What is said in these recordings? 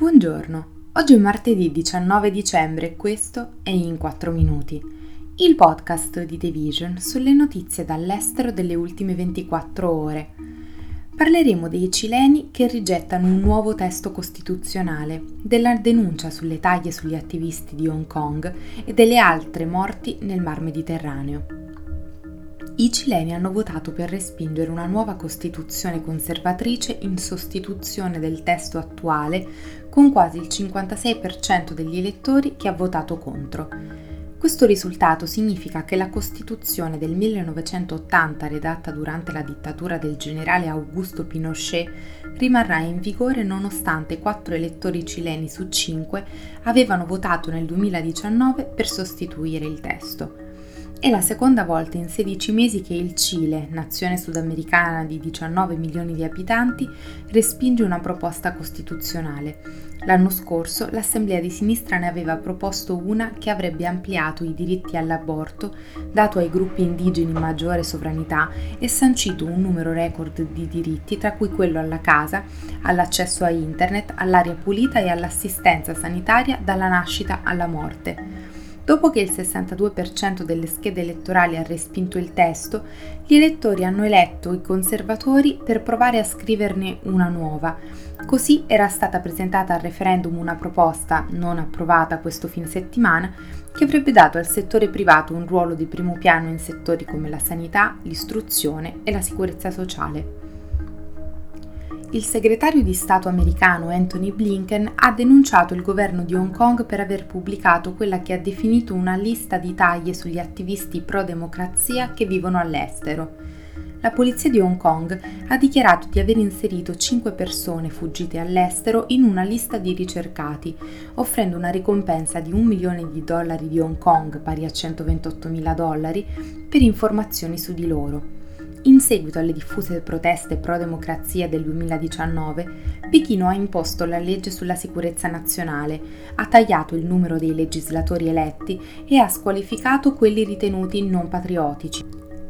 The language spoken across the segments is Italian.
Buongiorno, oggi è martedì 19 dicembre e questo è In 4 Minuti, il podcast di The Vision sulle notizie dall'estero delle ultime 24 ore. Parleremo dei cileni che rigettano un nuovo testo costituzionale, della denuncia sulle taglie sugli attivisti di Hong Kong e delle altre morti nel Mar Mediterraneo i cileni hanno votato per respingere una nuova Costituzione conservatrice in sostituzione del testo attuale, con quasi il 56% degli elettori che ha votato contro. Questo risultato significa che la Costituzione del 1980, redatta durante la dittatura del generale Augusto Pinochet, rimarrà in vigore nonostante quattro elettori cileni su cinque avevano votato nel 2019 per sostituire il testo. È la seconda volta in 16 mesi che il Cile, nazione sudamericana di 19 milioni di abitanti, respinge una proposta costituzionale. L'anno scorso l'Assemblea di sinistra ne aveva proposto una che avrebbe ampliato i diritti all'aborto, dato ai gruppi indigeni maggiore sovranità e sancito un numero record di diritti, tra cui quello alla casa, all'accesso a internet, all'aria pulita e all'assistenza sanitaria dalla nascita alla morte. Dopo che il 62% delle schede elettorali ha respinto il testo, gli elettori hanno eletto i conservatori per provare a scriverne una nuova. Così era stata presentata al referendum una proposta, non approvata questo fin settimana, che avrebbe dato al settore privato un ruolo di primo piano in settori come la sanità, l'istruzione e la sicurezza sociale il segretario di Stato americano Anthony Blinken ha denunciato il governo di Hong Kong per aver pubblicato quella che ha definito una lista di taglie sugli attivisti pro-democrazia che vivono all'estero. La polizia di Hong Kong ha dichiarato di aver inserito 5 persone fuggite all'estero in una lista di ricercati, offrendo una ricompensa di un milione di dollari di Hong Kong, pari a 128 mila dollari, per informazioni su di loro. In seguito alle diffuse proteste pro-democrazia del 2019, Pechino ha imposto la legge sulla sicurezza nazionale, ha tagliato il numero dei legislatori eletti e ha squalificato quelli ritenuti non patriottici,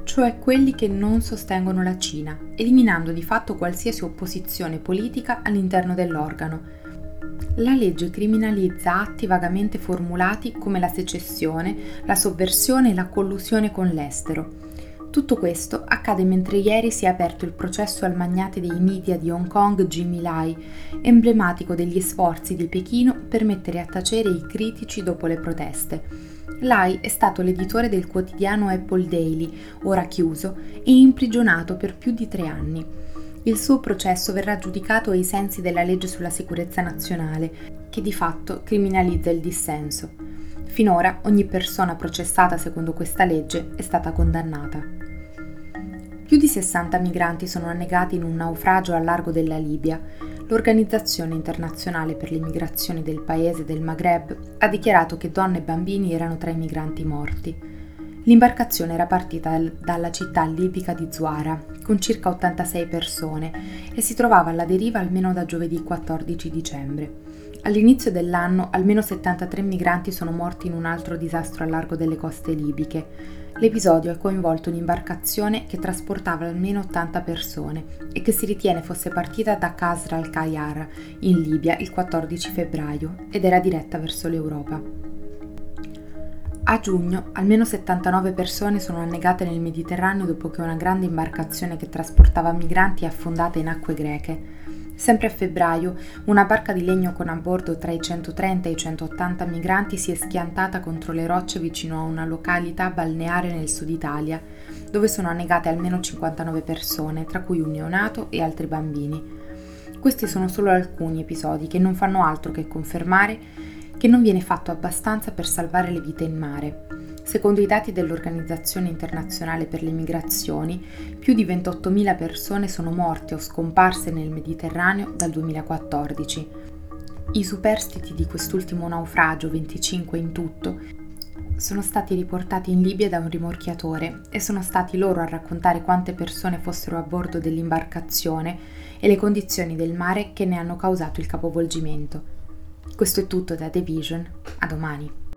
cioè quelli che non sostengono la Cina, eliminando di fatto qualsiasi opposizione politica all'interno dell'organo. La legge criminalizza atti vagamente formulati come la secessione, la sovversione e la collusione con l'estero tutto questo accade mentre ieri si è aperto il processo al magnate dei media di Hong Kong Jimmy Lai, emblematico degli sforzi di Pechino per mettere a tacere i critici dopo le proteste. Lai è stato l'editore del quotidiano Apple Daily, ora chiuso, e imprigionato per più di tre anni. Il suo processo verrà giudicato ai sensi della legge sulla sicurezza nazionale, che di fatto criminalizza il dissenso. Finora ogni persona processata secondo questa legge è stata condannata. Più di 60 migranti sono annegati in un naufragio al largo della Libia. L'Organizzazione internazionale per le migrazioni del paese del Maghreb ha dichiarato che donne e bambini erano tra i migranti morti. L'imbarcazione era partita dalla città libica di Zuara, con circa 86 persone, e si trovava alla deriva almeno da giovedì 14 dicembre. All'inizio dell'anno almeno 73 migranti sono morti in un altro disastro al largo delle coste libiche. L'episodio ha coinvolto un'imbarcazione che trasportava almeno 80 persone e che si ritiene fosse partita da Kasr al-Kayar, in Libia, il 14 febbraio ed era diretta verso l'Europa. A giugno almeno 79 persone sono annegate nel Mediterraneo dopo che una grande imbarcazione che trasportava migranti è affondata in acque greche. Sempre a febbraio, una barca di legno con a bordo tra i 130 e i 180 migranti si è schiantata contro le rocce vicino a una località balneare nel sud Italia, dove sono annegate almeno 59 persone, tra cui un neonato e altri bambini. Questi sono solo alcuni episodi che non fanno altro che confermare che non viene fatto abbastanza per salvare le vite in mare. Secondo i dati dell'Organizzazione internazionale per le migrazioni, più di 28.000 persone sono morte o scomparse nel Mediterraneo dal 2014. I superstiti di quest'ultimo naufragio, 25 in tutto, sono stati riportati in Libia da un rimorchiatore e sono stati loro a raccontare quante persone fossero a bordo dell'imbarcazione e le condizioni del mare che ne hanno causato il capovolgimento. Questo è tutto da The Vision, a domani.